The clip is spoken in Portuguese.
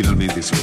finalmente soli.